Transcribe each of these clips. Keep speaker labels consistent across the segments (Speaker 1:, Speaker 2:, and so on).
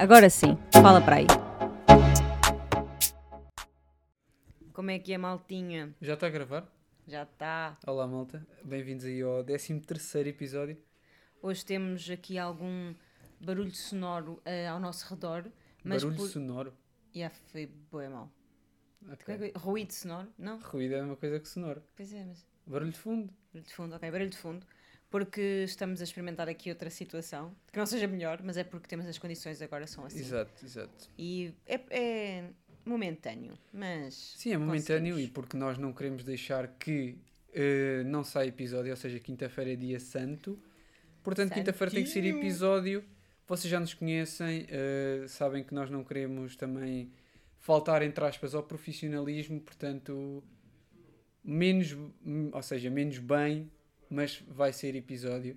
Speaker 1: Agora sim, fala para aí. Como é que é, maltinha?
Speaker 2: Já está a gravar?
Speaker 1: Já está.
Speaker 2: Olá, malta. Bem-vindos aí ao 13 episódio.
Speaker 1: Hoje temos aqui algum barulho sonoro uh, ao nosso redor. Mas
Speaker 2: barulho
Speaker 1: por...
Speaker 2: sonoro?
Speaker 1: Yeah, foi bem mal.
Speaker 2: Okay.
Speaker 1: Ruído sonoro? Não?
Speaker 2: Ruído é uma coisa que sonoro.
Speaker 1: Pois é, mas...
Speaker 2: Barulho de fundo.
Speaker 1: Barulho de fundo, ok. Barulho de fundo porque estamos a experimentar aqui outra situação, que não seja melhor, mas é porque temos as condições agora são assim.
Speaker 2: Exato, exato.
Speaker 1: E é, é momentâneo, mas.
Speaker 2: Sim, é momentâneo e porque nós não queremos deixar que uh, não saia episódio, ou seja, quinta-feira é dia santo. Portanto, quinta-feira tem que ser episódio. Vocês já nos conhecem, uh, sabem que nós não queremos também faltar, entre aspas, ao profissionalismo, portanto, menos, ou seja, menos bem mas vai ser episódio.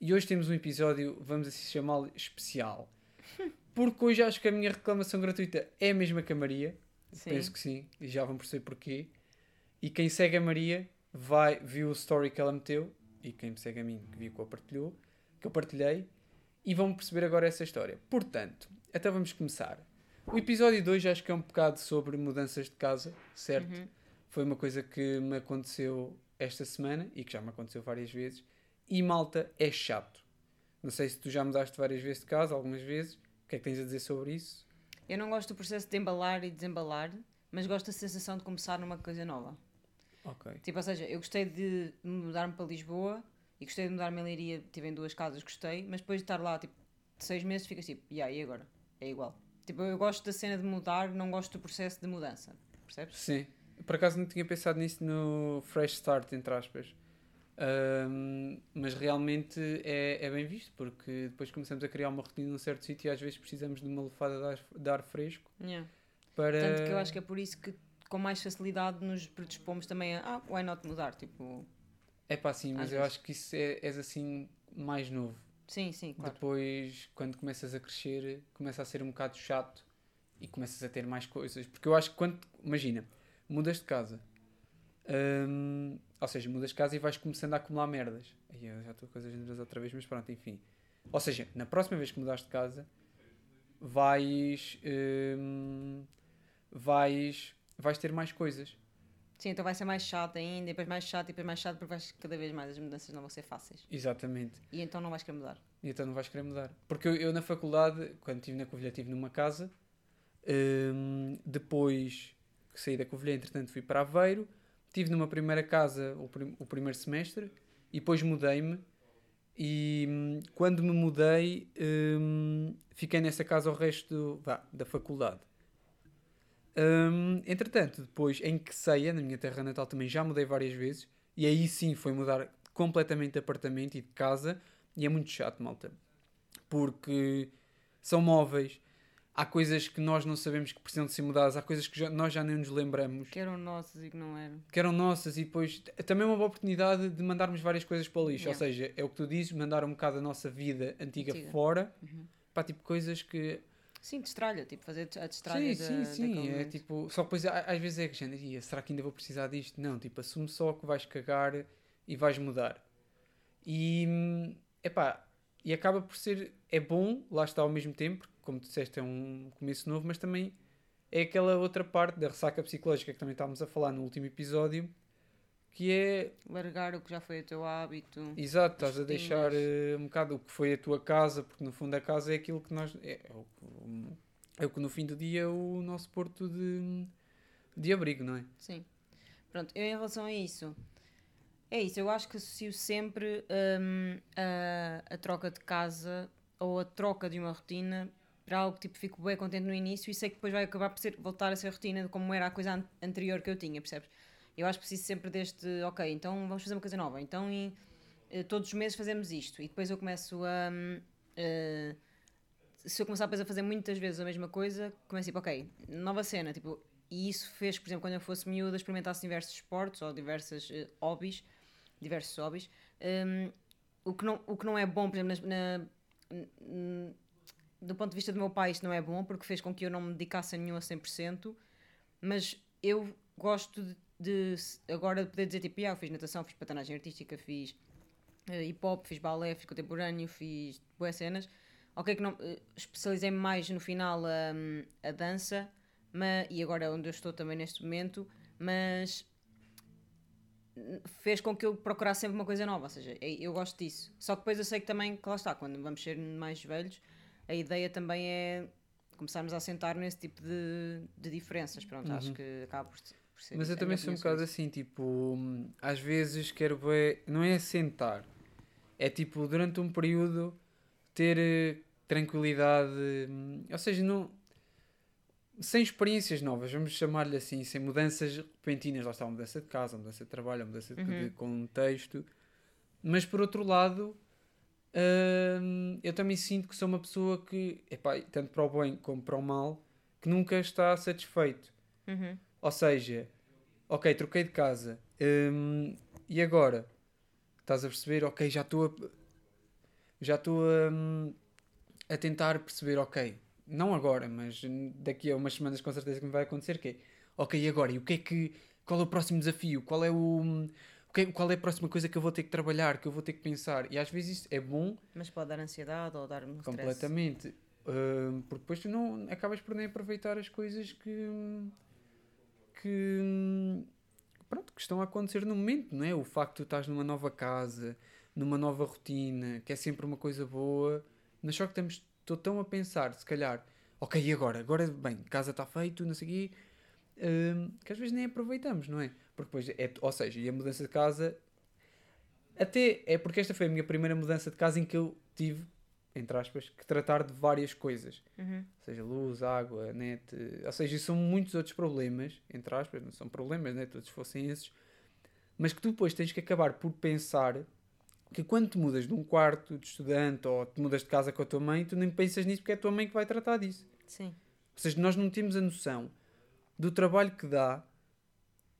Speaker 2: E hoje temos um episódio, vamos assim chamá-lo especial. Porque hoje acho que a minha reclamação gratuita é a mesma que a Maria. Sim. Penso que sim, e já vão perceber porquê. E quem segue a Maria vai, viu o story que ela meteu, e quem me segue a mim, que viu que eu partilhou, que eu partilhei, e vão perceber agora essa história. Portanto, até vamos começar. O episódio 2 acho que é um bocado sobre mudanças de casa, certo? Uhum. Foi uma coisa que me aconteceu esta semana e que já me aconteceu várias vezes. E malta é chato. Não sei se tu já mudaste várias vezes de casa, algumas vezes. O que é que tens a dizer sobre isso?
Speaker 1: Eu não gosto do processo de embalar e desembalar, mas gosto da sensação de começar numa coisa nova.
Speaker 2: Ok.
Speaker 1: Tipo, ou seja, eu gostei de mudar-me para Lisboa e gostei de mudar-me em Leiria, tive em duas casas, gostei, mas depois de estar lá, tipo, seis meses, fica tipo, yeah, e agora? É igual. Tipo, eu gosto da cena de mudar, não gosto do processo de mudança. Percebes?
Speaker 2: Sim. Por acaso não tinha pensado nisso no fresh start, entre aspas. Um, mas realmente é, é bem visto, porque depois começamos a criar uma rotina num certo sítio e às vezes precisamos de uma lufada de ar, de ar fresco.
Speaker 1: Yeah. Para... Tanto que eu acho que é por isso que com mais facilidade nos predispomos também a ah, why not mudar? Tipo...
Speaker 2: É pá, sim, mas eu vezes. acho que isso é, és assim mais novo.
Speaker 1: Sim, sim, claro.
Speaker 2: Depois, quando começas a crescer, começa a ser um bocado chato e começas a ter mais coisas. Porque eu acho que quando. Imagina, mudas de casa. Um, ou seja, mudas de casa e vais começando a acumular merdas. Aí eu já estou com coisas generosas outra vez, mas pronto, enfim. Ou seja, na próxima vez que mudaste de casa, vais. Um, vais. vais ter mais coisas.
Speaker 1: Sim, então vai ser mais chato ainda, depois mais chato, e depois mais chato, porque vais cada vez mais as mudanças não vão ser fáceis.
Speaker 2: Exatamente.
Speaker 1: E então não vais querer mudar.
Speaker 2: E então não vais querer mudar. Porque eu, eu na faculdade, quando estive na Covilhã, estive numa casa, um, depois que saí da Covilhã, entretanto fui para Aveiro, tive numa primeira casa o, prim o primeiro semestre e depois mudei-me e hum, quando me mudei hum, fiquei nessa casa o resto vá, da faculdade. Hum, entretanto, depois em que saia, na minha terra natal também já mudei várias vezes e aí sim foi mudar completamente de apartamento e de casa e é muito chato, malta. Porque são móveis, há coisas que nós não sabemos que precisam de ser mudadas, há coisas que já, nós já nem nos lembramos.
Speaker 1: Que eram nossas e que não eram.
Speaker 2: Que eram nossas e depois também é uma boa oportunidade de mandarmos várias coisas para o lixo. Yeah. Ou seja, é o que tu dizes, mandar um bocado a nossa vida antiga, antiga. fora, uhum. para tipo coisas que.
Speaker 1: Sim, destralha, tipo fazer a destralha
Speaker 2: Sim, da, sim, sim. É tipo, só depois às vezes é que gente, será que ainda vou precisar disto? Não, tipo, assume só que vais cagar e vais mudar. E, hum, epá, e acaba por ser, é bom, lá está ao mesmo tempo, como tu disseste, é um começo novo, mas também é aquela outra parte da ressaca psicológica que também estávamos a falar no último episódio, que é...
Speaker 1: Largar o que já foi o teu hábito.
Speaker 2: Exato, estás a deixar uh, um bocado o que foi a tua casa, porque no fundo a casa é aquilo que nós... É, é, o, é o que no fim do dia é o nosso porto de, de abrigo, não é?
Speaker 1: Sim. Pronto, eu em relação a isso... É isso, eu acho que associo sempre um, a, a troca de casa ou a troca de uma rotina para algo que tipo, fico bem contente no início e sei que depois vai acabar por ser, voltar a ser rotina de como era a coisa an anterior que eu tinha, percebes? Eu acho que preciso sempre deste, ok, então vamos fazer uma coisa nova, então e, uh, todos os meses fazemos isto e depois eu começo a. Uh, se eu começar depois a fazer muitas vezes a mesma coisa, começo tipo, ok, nova cena, tipo, e isso fez, por exemplo, quando eu fosse miúda, experimentasse diversos esportes ou diversos uh, hobbies, diversos hobbies, um, o, que não, o que não é bom, por exemplo, na, na do ponto de vista do meu pai, isto não é bom porque fez com que eu não me dedicasse a nenhum a 100%, mas eu gosto de, de agora de poder dizer tipo, ah, eu fiz natação, fiz patinagem artística, fiz uh, hip hop, fiz balé, fiz contemporâneo, fiz boas cenas. ok que não uh, especializei-me mais no final a, a dança, mas, e agora é onde eu estou também neste momento, mas fez com que eu procurasse sempre uma coisa nova, ou seja, eu gosto disso. Só que depois eu sei que também, que lá está, quando vamos ser mais velhos, a ideia também é começarmos a sentar nesse tipo de, de diferenças. Pronto, uhum. acho que acaba por, por ser.
Speaker 2: Mas eu também sou um bocado assim, tipo, às vezes quero ver, não é sentar, é tipo, durante um período ter eh, tranquilidade, ou seja, não sem experiências novas, vamos chamar-lhe assim, sem mudanças repentinas, lá está, uma mudança de casa, uma mudança de trabalho, uma mudança de, uhum. de contexto, mas por outro lado, hum, eu também sinto que sou uma pessoa que, epá, tanto para o bem como para o mal, que nunca está satisfeito. Uhum. Ou seja, ok, troquei de casa, hum, e agora? Estás a perceber? Ok, já estou a. Já estou a, hum, a tentar perceber, ok, não agora, mas daqui a umas semanas com certeza que me vai acontecer que é, ok, agora? E o que é que, qual é o próximo desafio? Qual é o, o que, qual é a próxima coisa que eu vou ter que trabalhar, que eu vou ter que pensar? E às vezes isso é bom.
Speaker 1: Mas pode dar ansiedade ou dar um
Speaker 2: Completamente. Uh, porque depois tu não acabas por nem aproveitar as coisas que, que pronto, que estão a acontecer no momento, não é? O facto de tu estás numa nova casa, numa nova rotina, que é sempre uma coisa boa, mas só que estamos estou tão a pensar, se calhar, ok, e agora? Agora, bem, casa está feito, não sei o quê, hum, que às vezes nem aproveitamos, não é? Porque depois, é, ou seja, e a mudança de casa, até é porque esta foi a minha primeira mudança de casa em que eu tive, entre aspas, que tratar de várias coisas. Uhum. Ou seja, luz, água, net, ou seja, são muitos outros problemas, entre aspas, não são problemas, né? Todos fossem esses, mas que tu depois tens que acabar por pensar que quando te mudas de um quarto de estudante ou te mudas de casa com a tua mãe, tu nem pensas nisso porque é a tua mãe que vai tratar disso. Sim. Ou seja, nós não temos a noção do trabalho que dá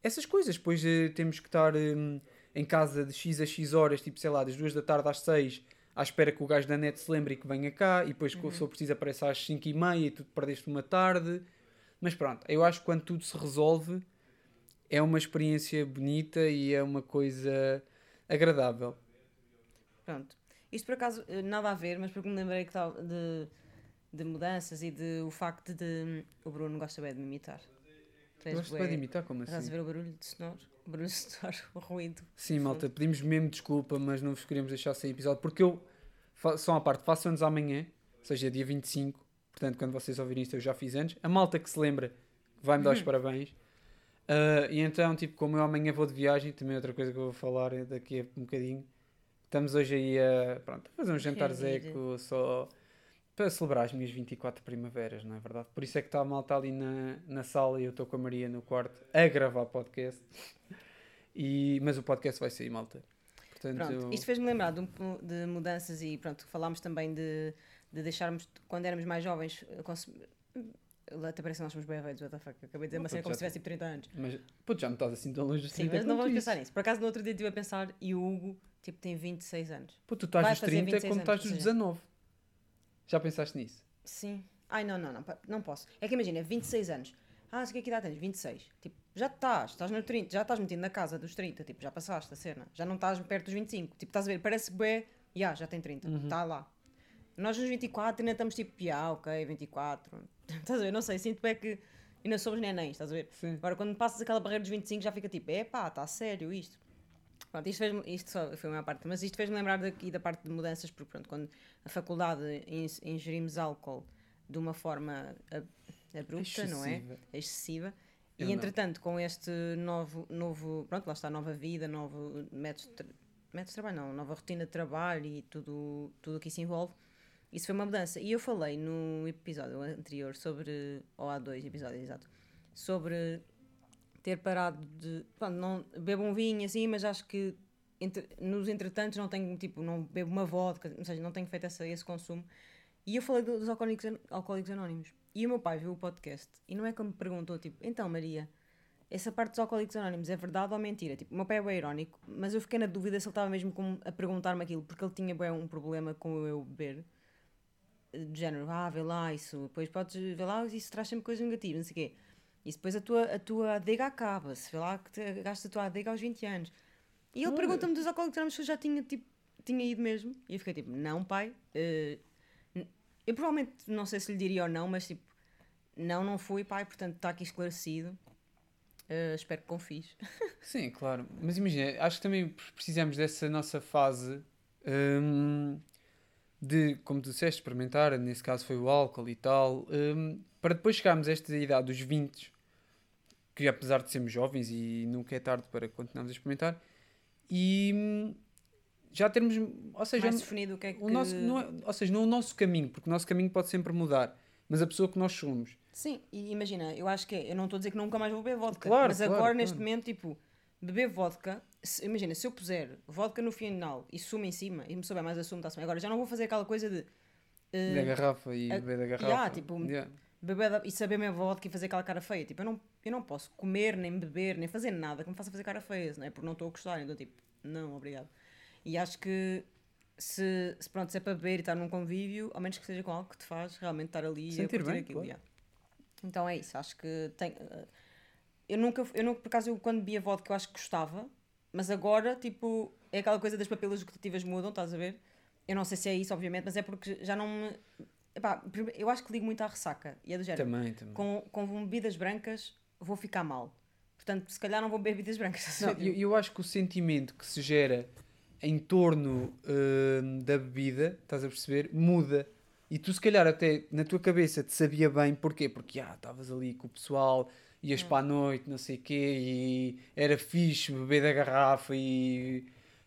Speaker 2: essas coisas. Depois eh, temos que estar eh, em casa de X a X horas, tipo, sei lá, das duas da tarde às 6, à espera que o gajo da net se lembre e que venha cá, e depois, uhum. se for preciso, aparece às 5 e meia e tu perdeste uma tarde. Mas pronto, eu acho que quando tudo se resolve, é uma experiência bonita e é uma coisa agradável.
Speaker 1: Pronto. Isto por acaso eh, nada a ver, mas porque me lembrei que tal de, de mudanças e de o facto de. O Bruno gosta bem de me imitar.
Speaker 2: Gosta bem de imitar? Como assim?
Speaker 1: Estás a ver o barulho de sonoro? O barulho de sonoro, o ruído.
Speaker 2: Sim, malta, pedimos mesmo desculpa, mas não vos queríamos deixar sem episódio, porque eu, só à parte, faço anos amanhã, ou seja, dia 25, portanto, quando vocês ouvirem isto, eu já fiz anos. A malta que se lembra vai-me dar os uhum. parabéns. Uh, e então, tipo, como eu amanhã vou de viagem, também é outra coisa que eu vou falar daqui a um bocadinho Estamos hoje aí a, pronto, fazer um jantar zeco só para celebrar as minhas 24 primaveras, não é verdade? Por isso é que está a malta ali na, na sala e eu estou com a Maria no quarto a gravar podcast. E, mas o podcast vai sair, malta.
Speaker 1: Portanto, pronto, eu... isto fez-me lembrar de, de, mudanças e pronto, falámos também de, de deixarmos, quando éramos mais jovens, até parece que nós somos bem velhos, what the fuck. Acabei de dizer uma cena como se tivesse 30 anos.
Speaker 2: Mas, pô, já não estás assim tão longe
Speaker 1: de Sim, mas não vamos pensar nisso. Por acaso, no outro dia estive a pensar e o Hugo Tipo, tem 26 anos.
Speaker 2: Pô, tu estás dos 30 como estás dos 19. Já pensaste nisso?
Speaker 1: Sim. Ai, não, não, não, não posso. É que imagina, 26 anos. Ah, sei que idade tens? 26. Tipo, já estás, estás no 30, já estás metido na casa dos 30, tipo, já passaste a cena. Já não estás perto dos 25. Tipo, estás a ver, parece bem, yeah, já tem 30, está uhum. lá. Nós nos 24 ainda estamos tipo, yeah, ok, 24. estás a ver, não sei, sinto bem que ainda somos nenéns, estás a ver? Sim. Agora, quando passas aquela barreira dos 25, já fica tipo, é pá, está sério isto. Pronto, isto, fez isto só foi uma parte, mas isto fez-me lembrar daqui da parte de mudanças, porque pronto, quando a faculdade ingerimos álcool de uma forma abrupta, excessiva. não é? Excessiva. Eu e entretanto, não. com este novo, novo, pronto, lá está, nova vida, novo método, método de trabalho, não, nova rotina de trabalho e tudo, tudo que isso envolve, isso foi uma mudança. E eu falei no episódio anterior sobre, ou há dois episódios, exato, sobre ter parado de. Pronto, não, bebo um vinho assim, mas acho que entre, nos entretantos não tenho, tipo, não bebo uma vodka, ou seja, não tenho feito essa, esse consumo. E eu falei dos alcoólicos, alcoólicos Anónimos. E o meu pai viu o podcast e não é que me perguntou, tipo, então Maria, essa parte dos Alcoólicos Anónimos é verdade ou mentira? Tipo, o meu pai é bem irónico, mas eu fiquei na dúvida se ele estava mesmo com, a perguntar-me aquilo, porque ele tinha bem um problema com eu beber. De género, ah, vê lá isso, depois podes ver lá, isso traz sempre coisas negativas, não sei o quê. E depois a tua, a tua adega acaba-se. Vê lá que te, gastas a tua adega aos 20 anos. E ele pergunta-me dos alcoólicos se eu já tinha, tipo, tinha ido mesmo. E eu fiquei tipo, não, pai. Uh, Eu provavelmente não sei se lhe diria ou não, mas tipo, não, não fui, pai, portanto está aqui esclarecido. Uh, espero que confies.
Speaker 2: Sim, claro. Mas imagina, acho que também precisamos dessa nossa fase um, de, como tu disseste, experimentar, nesse caso foi o álcool e tal, um, para depois chegarmos a esta idade dos 20, que apesar de sermos jovens e nunca é tarde para continuarmos a experimentar, e hum, já termos, ou seja,
Speaker 1: Mais definido o que é que...
Speaker 2: O nosso, não é, ou seja, não o nosso caminho, porque o nosso caminho pode sempre mudar, mas a pessoa que nós somos.
Speaker 1: Sim, e imagina, eu acho que é, eu não estou a dizer que nunca mais vou beber vodka,
Speaker 2: Claro,
Speaker 1: mas
Speaker 2: claro,
Speaker 1: agora
Speaker 2: claro.
Speaker 1: neste momento, tipo, beber vodka, se- imagina, se eu puser vodka no final e sumo em cima, e me souber mais a sumo, está-se bem. Agora já não vou fazer aquela coisa de eh,
Speaker 2: da garrafa e beber da garrafa.
Speaker 1: yeah, tipo,
Speaker 2: Yeah.
Speaker 1: Beber e saber mesmo vodka e fazer aquela cara feia. Tipo, eu não, eu não posso comer, nem beber, nem fazer nada que me faça fazer cara feia, não é? Porque não estou a gostar, então tipo, não, obrigado. E acho que se, se, pronto, se é para beber e estar num convívio, ao menos que seja com algo que te faz realmente estar ali
Speaker 2: Sentir
Speaker 1: a curtir
Speaker 2: bem,
Speaker 1: aquilo.
Speaker 2: claro.
Speaker 1: yeah. Então é isso, acho que tem. eh, Eu nunca, eu nunca, por acaso, eu quando bebia vodka eu acho que gostava, mas agora, tipo, é aquela coisa das papilas gustativas mudam, estás a ver? Eu não sei se é isso, obviamente, mas é porque já não me. Epá, eu acho que ligo muito à ressaca. E é do género.
Speaker 2: Também, também.
Speaker 1: Com, com bebidas brancas vou ficar mal. Portanto, se calhar não vou beber bebidas brancas.
Speaker 2: Não, eu, eu acho que o sentimento que se gera em torno hum, da bebida, estás a perceber, muda. E tu, se calhar, até na tua cabeça te sabia bem, porquê? Porque ah, estavas ali com o pessoal, ias
Speaker 1: Hum.
Speaker 2: para a noite, não sei o quê, e era fixe beber da garrafa e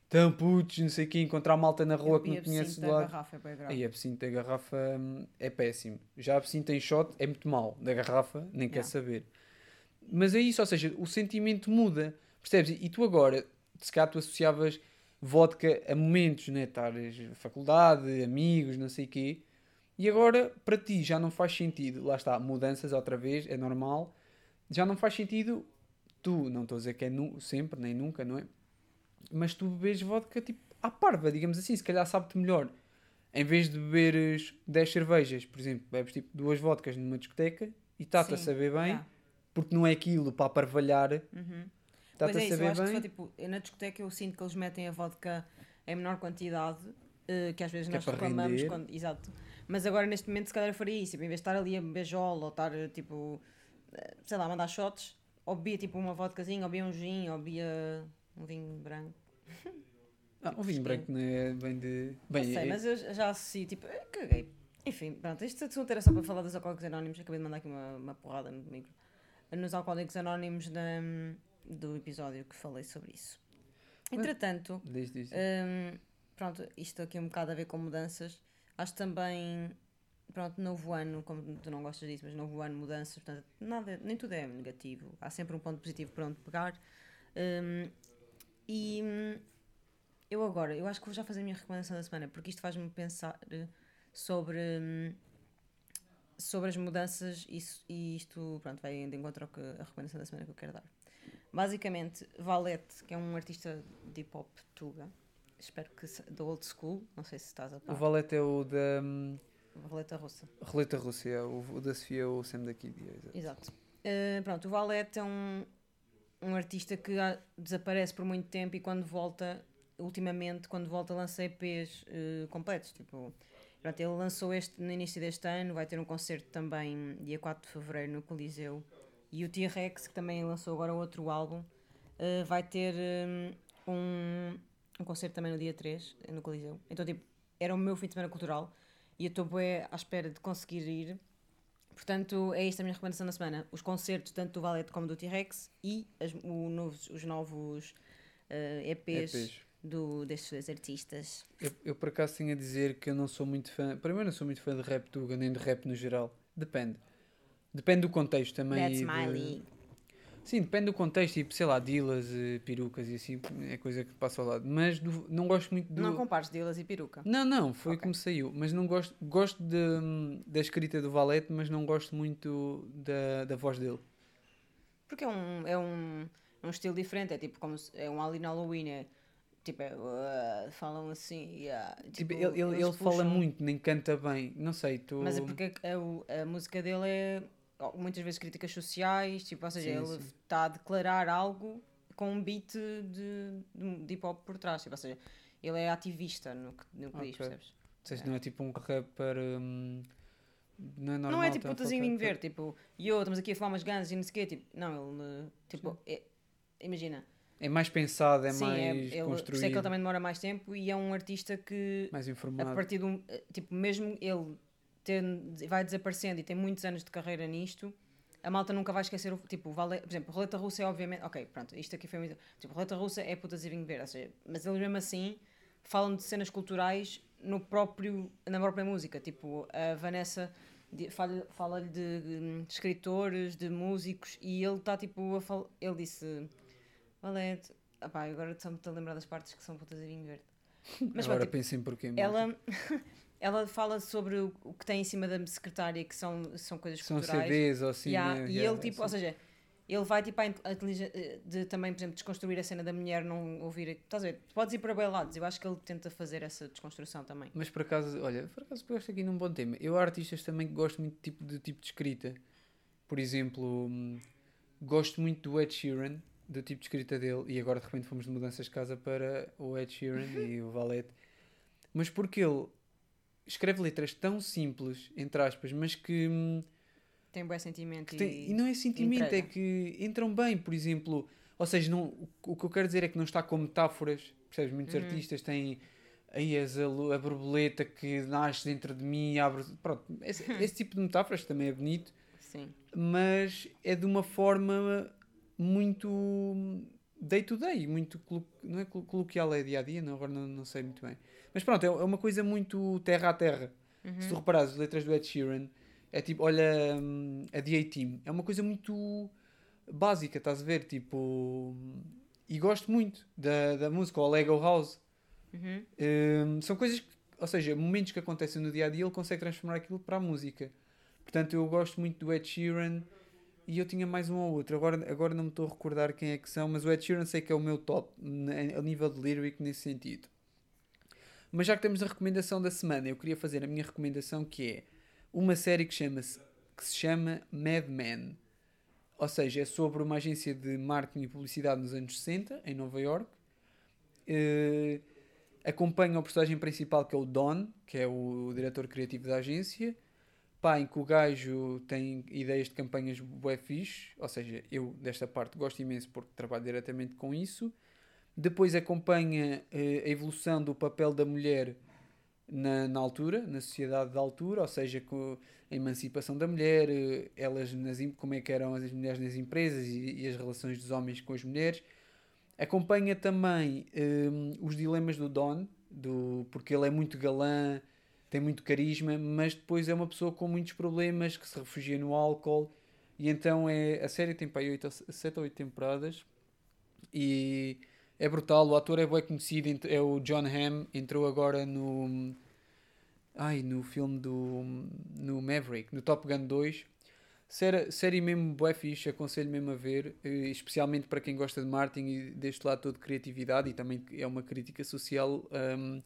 Speaker 2: tão putos, não sei o quê, encontrar malta na rua
Speaker 1: Eu
Speaker 2: que não conheces
Speaker 1: da
Speaker 2: lado.
Speaker 1: garrafa, é bem grave.
Speaker 2: Aí, absinto da garrafa hum, é péssimo. Já absinto em shot é muito mau. Da garrafa, nem quer saber. Mas é isso, ou seja, o sentimento muda. Percebes? E tu agora, se calhar tu associavas vodka a momentos, né? Estares faculdade, amigos, não sei o quê. E agora, para ti, já não faz sentido. Lá está, mudanças outra vez, é normal. Já não faz sentido tu, não estou a dizer que é nu- sempre, nem nunca, não é? Mas tu bebes vodka tipo à parva, digamos assim, se calhar sabe-te melhor. Em vez de beberes 10 cervejas, por exemplo, bebes tipo duas vodkas numa discoteca e está-te a saber bem,
Speaker 1: yeah.
Speaker 2: porque não é aquilo para aparvalhar,
Speaker 1: Uhum.
Speaker 2: está-te a
Speaker 1: é isso, eu
Speaker 2: saber
Speaker 1: acho que
Speaker 2: bem.
Speaker 1: só, tipo, na discoteca eu sinto que eles metem a vodka em menor quantidade, eh, que às vezes
Speaker 2: Que é
Speaker 1: nós
Speaker 2: para
Speaker 1: reclamamos quando. Exato. Mas agora neste momento se calhar eu faria isso, tipo, em vez de estar ali a beijola ou estar tipo, eh, sei lá, a mandar shots, ou bebia tipo uma vodkazinha, ou bebia um gin, ou bebia um vinho branco.
Speaker 2: Ah, um vinho branco não é bem de. Bem,
Speaker 1: não sei,
Speaker 2: é-
Speaker 1: mas eu já associo, tipo, caguei. Enfim, pronto, este assunto era só para falar dos alcoólicos anónimos, acabei de mandar aqui uma, uma porrada no micro. Nos alcoólicos anónimos da, do episódio que falei sobre isso. Entretanto,
Speaker 2: diz, diz.
Speaker 1: Hum, pronto, isto aqui é um bocado a ver com mudanças. Acho também, pronto, novo ano, como tu não gostas disso, mas novo ano, mudanças, portanto, nada, nem tudo é negativo. Há sempre um ponto positivo para onde pegar. Hum, e hum, eu agora, eu acho que vou já fazer a minha recomendação da semana, porque isto faz-me pensar eh, sobre, hum, sobre as mudanças e, e isto, pronto, vai de encontro ao que a recomendação da semana que eu quero dar. Basicamente, Valete, que é um artista de hip hop tuga, espero que da old school, não sei se estás a
Speaker 2: O
Speaker 1: par.
Speaker 2: Valete é o da hum,
Speaker 1: Valeta russa.
Speaker 2: Roleta Rússia, o, o da Sofia é o Sam da Kid. é, exato.
Speaker 1: Exato. Uh, pronto, o Valete é um, um artista que ah, desaparece por muito tempo e quando volta, ultimamente, quando volta, lança EPs uh, completos. Tipo, pronto, ele lançou este no início deste ano, vai ter um concerto também dia 4 de fevereiro no Coliseu. E o T-Rex, que também lançou agora outro álbum, uh, vai ter um, um, um concerto também no dia 3 no Coliseu. Então, tipo, era o meu fim de semana cultural e eu estou à espera de conseguir ir. Portanto, é esta a minha recomendação da semana. Os concertos, tanto do Valete como do T-Rex e as- o novos- os novos eh, EPs,
Speaker 2: EPs.
Speaker 1: Do, destes dois artistas.
Speaker 2: Eu, eu por acaso tenho a dizer que eu não sou muito fã. Primeiro, não sou muito fã de rap tuga, nem de rap no geral. Depende. Depende do contexto também.
Speaker 1: That's my
Speaker 2: de-
Speaker 1: league.
Speaker 2: Sim, depende do contexto, tipo, sei lá, dilas, eh, perucas e assim, é coisa que passa ao lado. Mas do- não gosto muito do.
Speaker 1: Não compares Dilas e peruca.
Speaker 2: Não, não, foi
Speaker 1: Ok.
Speaker 2: como saiu. Mas não gosto. Gosto de, da escrita do Valete, mas não gosto muito da, da voz dele.
Speaker 1: Porque é um, é um, é um estilo diferente. É tipo como é um Ali no Halloween. É, tipo, é, uh, falam assim. yeah,
Speaker 2: Tipo,
Speaker 1: tipo,
Speaker 2: ele, ele, ele fala muito, nem canta bem. Não sei, tu.
Speaker 1: Mas é porque a, o- a música dele é muitas vezes críticas sociais, tipo, ou seja,
Speaker 2: Sim,
Speaker 1: ele está a declarar algo com um beat de, de, hip hop por trás, tipo, ou seja, ele é ativista no que, no que diz,
Speaker 2: Ok.
Speaker 1: percebes?
Speaker 2: seja, não é tipo um rapper. hum, não é normal.
Speaker 1: Não é tipo
Speaker 2: a
Speaker 1: putazinho verde, tipo, e eu, estamos aqui a fumar umas ganas e não sei o quê, tipo, não, ele, tipo, é- imagina,
Speaker 2: É mais pensado, é
Speaker 1: sim,
Speaker 2: mais
Speaker 1: é, ele, por
Speaker 2: construído.
Speaker 1: é que ele também demora mais tempo e é um artista que,
Speaker 2: Mais
Speaker 1: a
Speaker 2: informado.
Speaker 1: partir de um, eh, tipo, mesmo ele tendo- vai desaparecendo e tem muitos anos de carreira nisto, a malta nunca vai esquecer o, tipo, vale, por exemplo, Roleta Russa é obviamente, ok, pronto, isto aqui foi muito, tipo, Roleta Russa é putas e vinho verde, ou seja, mas eles mesmo assim falam de cenas culturais no próprio, na própria música, tipo, a Vanessa de- fala- fala-lhe de, de escritores, de músicos e ele está tipo a falar, ele disse Valete, ah agora só me estou a lembrar das partes que são putas e vinho verde. Mas
Speaker 2: Agora
Speaker 1: tipo,
Speaker 2: pensem porquê.
Speaker 1: ela, ela fala sobre o, que tem em cima da secretária, que são, são coisas
Speaker 2: São
Speaker 1: culturais.
Speaker 2: CDs ou assim.
Speaker 1: Yeah,
Speaker 2: né?
Speaker 1: e ele, tipo, ou
Speaker 2: assim.
Speaker 1: seja, ele vai tipo à in- à inteligen- eh, de também, por exemplo, desconstruir a cena da mulher, não ouvir. Estás a ver? Podes ir para bem lados. Eu acho que ele tenta fazer essa desconstrução também.
Speaker 2: Mas por acaso, olha, por acaso pegaste aqui num bom tema. Eu há artistas também que gosto muito tipo de, tipo de escrita. Por exemplo, hum, gosto muito do Ed Sheeran, do tipo de escrita dele, e agora de repente fomos de mudanças de casa para o Ed Sheeran e o Valete. Mas porque ele escreve letras tão simples, entre aspas, mas que, hum,
Speaker 1: Tem um bom sentimento e,
Speaker 2: tem- e não é sentimento, é
Speaker 1: entrega.
Speaker 2: que entram bem, por exemplo. Ou seja, não, o, o que eu quero dizer é que não está com metáforas, percebes? Muitos
Speaker 1: Uhum.
Speaker 2: artistas têm aí as- a, a borboleta que nasce dentro de mim e abre. Pronto, esse, esse tipo de metáforas também é bonito,
Speaker 1: Sim.
Speaker 2: mas é de uma forma muito day to day, muito não é colo- coloquial, é dia a dia, não, agora não, não sei muito bem. Mas pronto, é, é uma coisa muito terra a terra.
Speaker 1: Uhum.
Speaker 2: Se tu reparares, as letras do Ed Sheeran é tipo, olha hum, a D-A-Team, é uma coisa muito básica, estás a ver? Tipo, e gosto muito da, da música, ou Lego House.
Speaker 1: Uhum.
Speaker 2: Hum, são coisas, que, ou seja, momentos que acontecem no dia a dia, ele consegue transformar aquilo para a música. Portanto, eu gosto muito do Ed Sheeran e eu tinha mais um ou outro. Agora, agora não me estou a recordar quem é que são, mas o Ed Sheeran sei que é o meu top a nível de lyric nesse sentido. Mas já que temos a recomendação da semana, eu queria fazer a minha recomendação que é uma série que, chama que se chama Mad Men. Ou seja, é sobre uma agência de marketing e publicidade nos anos 60, em Nova York. Eh, acompanha o personagem principal que é o Don, que é o diretor criativo da agência. Pá, em que o gajo tem ideias de campanhas bué fixe, ou seja, eu desta parte gosto imenso porque trabalho diretamente com isso. Depois acompanha eh, a evolução do papel da mulher na, na altura, na sociedade da altura, ou seja, com a emancipação da mulher, eh, elas nas, como é que eram as mulheres nas empresas e, e as relações dos homens com as mulheres. Acompanha também hum, os dilemas do Don, do, porque ele é muito galã, tem muito carisma, mas depois é uma pessoa com muitos problemas que se refugia no álcool. E então é, a série tem para aí 7 ou 8 temporadas e é brutal. O ator é bem conhecido, é o John Hamm, entrou agora no. Ai, no filme do. no Maverick, no Top Gun 2. Série, série mesmo bué fixe, aconselho mesmo a ver, eh, especialmente para quem gosta de marketing e deste lado todo de criatividade e também é uma crítica social hum,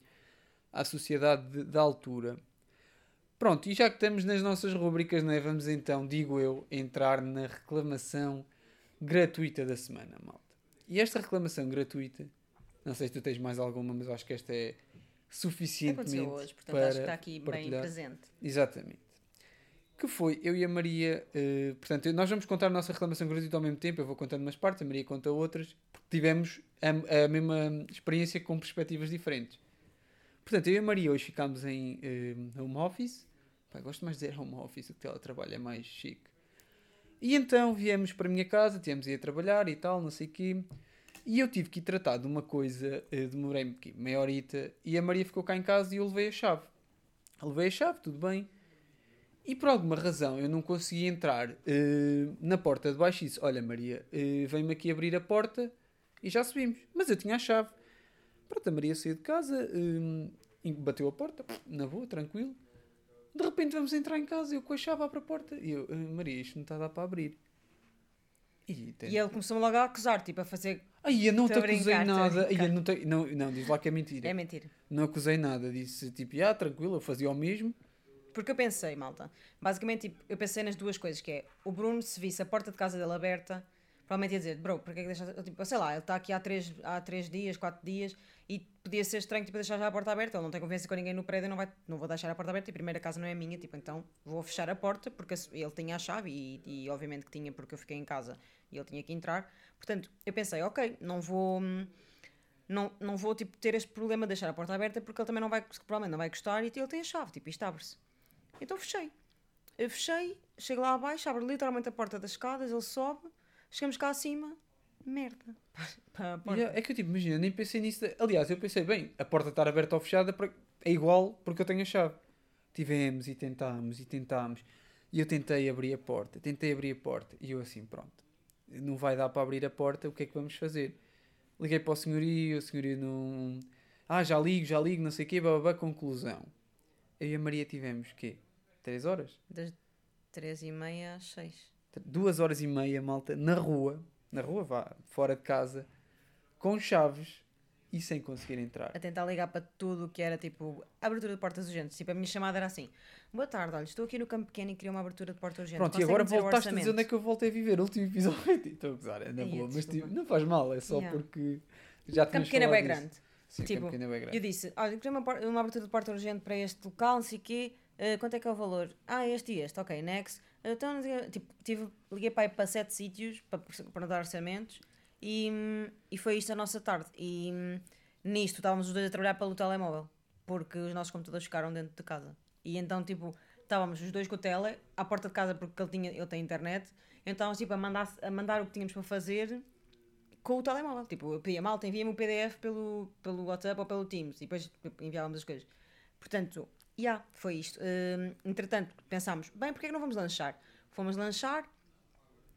Speaker 2: à sociedade de- da altura. Pronto, e já que estamos nas nossas rubricas, né, vamos então, digo eu, entrar na reclamação gratuita da semana, malta. E esta reclamação gratuita, não sei se tu tens mais alguma, mas acho que esta é suficientemente
Speaker 1: Aconteceu hoje, portanto
Speaker 2: para
Speaker 1: acho que está aqui bem
Speaker 2: partilhar.
Speaker 1: presente.
Speaker 2: Exatamente. Que foi, eu e a Maria, eh, portanto, nós vamos contar a nossa reclamação gratuita ao mesmo tempo, eu vou contando umas partes, a Maria conta outras, porque tivemos a, a mesma experiência com perspectivas diferentes. Portanto, eu e a Maria hoje ficámos em eh, home office, Pá, gosto mais de dizer home office, o teletrabalho é mais chique. E então viemos para a minha casa, tínhamos ido a trabalhar e tal, não sei o quê, e eu tive que ir tratar de uma coisa, eh, demorei-me meia horita, e a Maria ficou cá em casa e eu levei a chave. Levei a chave, tudo bem. E por alguma razão eu não consegui entrar eh, na porta de baixo e disse: Olha, Maria, eh, vem-me aqui abrir a porta e já subimos. Mas eu tinha a chave. Pronto, a Maria saiu de casa, e bateu a porta, na boa, tranquilo. De repente vamos entrar em casa, eu com a chave abro a porta. E eu, "Eh, Maria, isto não está a dar para abrir. E, tem...
Speaker 1: E ele começou logo a acusar, tipo, a fazer.
Speaker 2: Ai, eu não te acusei nada. Eu não, te... não, não, diz lá que é mentira.
Speaker 1: É mentira.
Speaker 2: Não acusei nada. Disse tipo, ah, tranquilo, eu fazia o mesmo.
Speaker 1: Porque eu pensei, malta, basicamente, tipo, eu pensei nas duas coisas, que é, o Bruno, se visse a porta de casa dele aberta, provavelmente ia dizer, bro, porque é que deixaste. Tipo, sei lá, ele está aqui há 3 há três dias, 4 dias e podia ser estranho tipo, deixar já a porta aberta. Ele não tem confiança com ninguém no prédio, não, vai, não vou deixar a porta aberta e a primeira casa não é minha, tipo, então vou fechar a porta porque ele tinha a chave e, e obviamente que tinha porque eu fiquei em casa e ele tinha que entrar. Portanto, eu pensei, ok, não vou. Não, não vou tipo, ter este problema de deixar a porta aberta porque ele também não vai, provavelmente não vai gostar e ele tem a chave, tipo, isto abre-se. Então fechei. Eu fechei, chego lá abaixo, abro literalmente a porta das escadas, ele sobe, chegamos cá acima, merda.
Speaker 2: Yeah, é que eu tipo, imagina, nem pensei nisso. Aliás, eu pensei, bem, a porta estar aberta ou fechada é igual porque eu tenho a chave. Tivemos e tentámos e tentámos. E eu tentei abrir a porta, tentei abrir a porta. E eu assim, pronto, não vai dar para abrir a porta, o que é que vamos fazer? Liguei para o senhorio, o senhorio não. Ah, já ligo, já ligo, não sei o quê, babá, conclusão. Eu e a Maria tivemos, quê? Três horas?
Speaker 1: Das três e meia às seis.
Speaker 2: Duas horas e meia, malta, na rua, na rua, vá, fora de casa, com chaves e sem conseguir entrar.
Speaker 1: A tentar ligar para tudo o que era tipo abertura de portas urgentes. Tipo, a minha chamada era assim: Boa tarde, olha, estou aqui no campo pequeno e queria uma abertura de porta urgente.
Speaker 2: Pronto, e agora voltaste a dizer onde é que eu voltei a viver. O último episódio. Estou a gozar, é na boa, mas tipo, não faz mal, é só yeah. porque já
Speaker 1: Campo pequeno é bem grande. Sim, tipo, campo pequeno é bem grande. Eu disse: Olha, queria uma, uma abertura de porta urgente para este local, não sei o quê. Uh, quanto é que é o valor? Ah, este e este, ok, next. Então, tipo, tive, liguei para, para sete sítios para, para dar orçamentos e, e foi isto a nossa tarde. E nisto estávamos os dois a trabalhar pelo telemóvel, porque os nossos computadores ficaram dentro de casa. E então, tipo, estávamos os dois com o tele à porta de casa porque ele, tinha, ele tem internet. Então, tipo, a mandar, a mandar o que tínhamos para fazer com o telemóvel. Tipo, eu pedia malta, envia-me o PDF pelo, pelo WhatsApp ou pelo Teams e depois enviávamos as coisas. Portanto, já, yeah, foi isto. Uh, entretanto, pensámos, bem, porquê é que não vamos lanchar? Fomos lanchar,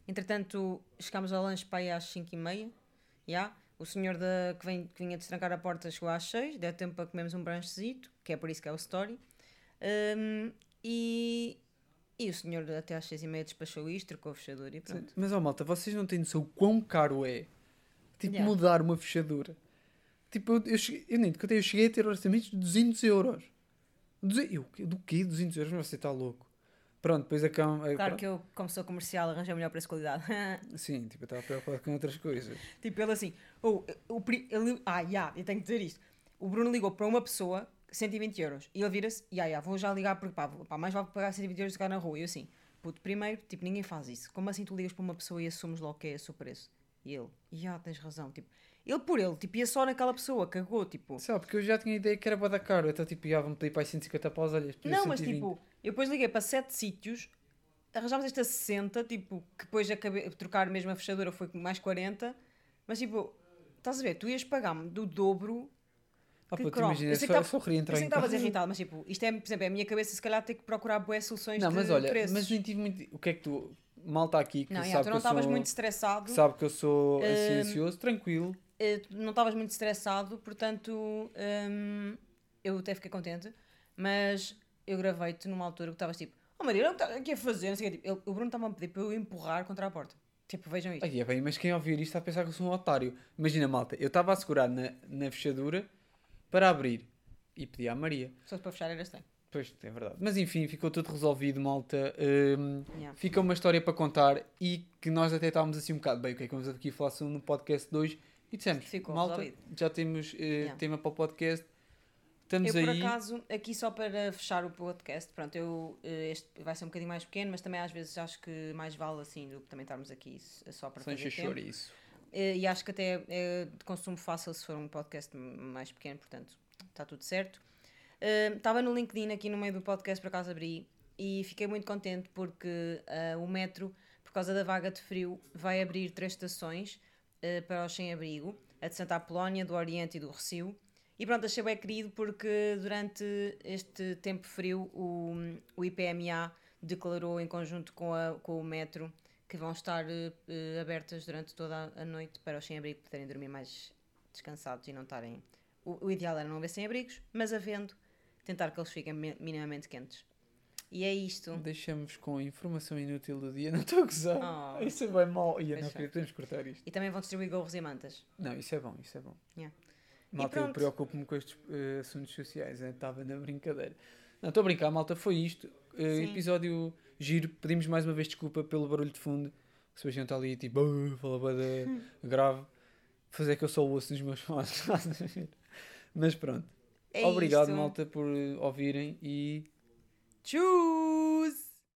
Speaker 1: entretanto, chegámos ao lanche para aí às 5h30, yeah. o senhor da, que, vem, que vinha destrancar a porta chegou às 6 deu tempo para comermos um branchezito, que é por isso que é o story, um, e, e o senhor até às 6h30 despachou isto, trocou a fechadura e pronto.
Speaker 2: Mas, ó oh, malta, vocês não têm noção o quão caro é, tipo, yeah. mudar uma fechadura. Tipo, eu, eu, cheguei, eu nem eu cheguei a ter orçamentos de 200 euros. Eu, do quê? 200 euros? Você está louco. Pronto, depois a cama.
Speaker 1: Claro pronto. que eu, como sou comercial, arranjei o melhor preço qualidade.
Speaker 2: Sim, tipo, eu estava preocupado com outras coisas.
Speaker 1: tipo, ele assim. Oh, o, ele, ah, já, yeah, eu tenho que dizer isto. O Bruno ligou para uma pessoa 120 euros. E ele vira-se, yeah, yeah, vou já ligar porque, pá, pá, mais vale pagar 120 euros do que na rua. E eu assim, puto, primeiro, tipo, ninguém faz isso. Como assim tu ligas para uma pessoa e assumes logo que é o seu preço? E ele, já, tens razão. Tipo, ele por ele, tipo, ia só naquela pessoa, cagou, tipo.
Speaker 2: Sabe, porque eu já tinha ideia que era boa da caro, então tipo, ia me pedir para 150 paus, olha,
Speaker 1: Não, mas tipo, eu depois liguei para 7 sítios, arranjámos esta 60, tipo, que depois acabei de trocar mesmo a fechadura, foi mais 40, mas tipo, estás a ver, tu ias pagar-me do dobro.
Speaker 2: Ah, pô, imagina, eu sei que
Speaker 1: estavas irritado, mas tipo, isto é, por exemplo, é a minha cabeça, se calhar ter que procurar boas soluções
Speaker 2: não, mas olha, preços. mas não tive muito. O que é que tu. Mal está aqui, que
Speaker 1: não,
Speaker 2: sabe
Speaker 1: yeah, tu
Speaker 2: não
Speaker 1: estavas muito estressado.
Speaker 2: Sabe que eu sou uh, ansioso, tranquilo.
Speaker 1: Eh, não estavas muito estressado, portanto um, eu até fiquei contente, mas eu gravei-te numa altura que estavas tipo, oh Maria, o que está aqui a fazer? Não sei, tipo, ele, o Bruno estava a pedir para eu empurrar contra a porta. Tipo, vejam isto.
Speaker 2: É bem, mas quem ouvir isto está a pensar que eu sou um otário. Imagina, malta, eu estava a segurar na, na fechadura para abrir e pedi à Maria.
Speaker 1: Só para fechar era estranho.
Speaker 2: Pois, é verdade. Mas enfim, ficou tudo resolvido, malta. Um, yeah. Fica uma história para contar e que nós até estávamos assim um bocado bem. O que é que vamos aqui falar no podcast 2? E dissemos, Ficou malta, resolvido. já temos uh, yeah. tema para o podcast. Estamos
Speaker 1: eu,
Speaker 2: aí.
Speaker 1: por acaso, aqui só para fechar o podcast, pronto, eu, uh, este vai ser um bocadinho mais pequeno, mas também às vezes acho que mais vale assim do que também estarmos aqui só para Sem fazer tempo. isso. Uh, e acho que até é de consumo fácil se for um podcast mais pequeno, portanto, está tudo certo. Estava no LinkedIn aqui no meio do podcast, por acaso abri, e fiquei muito contente porque o metro, por causa da vaga de frio, vai abrir três estações uh, para os sem-abrigo, a de Santa Apolónia, do Oriente e do Recio. E pronto, achei bem querido porque durante este tempo frio o, o IPMA declarou em conjunto com, a, com o metro que vão estar uh, abertas durante toda a noite para os sem-abrigo poderem dormir mais descansados e não estarem. O, o ideal era não haver sem-abrigos, mas havendo, tentar que eles fiquem minimamente quentes. E é isto.
Speaker 2: Deixamos com a informação inútil do dia. Não estou a gozar. Oh. Isso é bem mau. E não queria, podemos cortar isto.
Speaker 1: E também vão distribuir gorros e mantas.
Speaker 2: Não, isso é bom, isso é bom. Yeah. Malta, eu preocupo-me com estes uh, assuntos sociais. Estava na brincadeira. Não, estou a brincar, malta. Foi isto. Uh, episódio giro. Pedimos mais uma vez desculpa pelo barulho de fundo. O Sebastião está ali tipo, fala bada grave. Fazer que eu só ouço nos meus fones. a? Mas pronto.
Speaker 1: É
Speaker 2: Obrigado,
Speaker 1: isto.
Speaker 2: malta, por ouvirem e
Speaker 1: 啾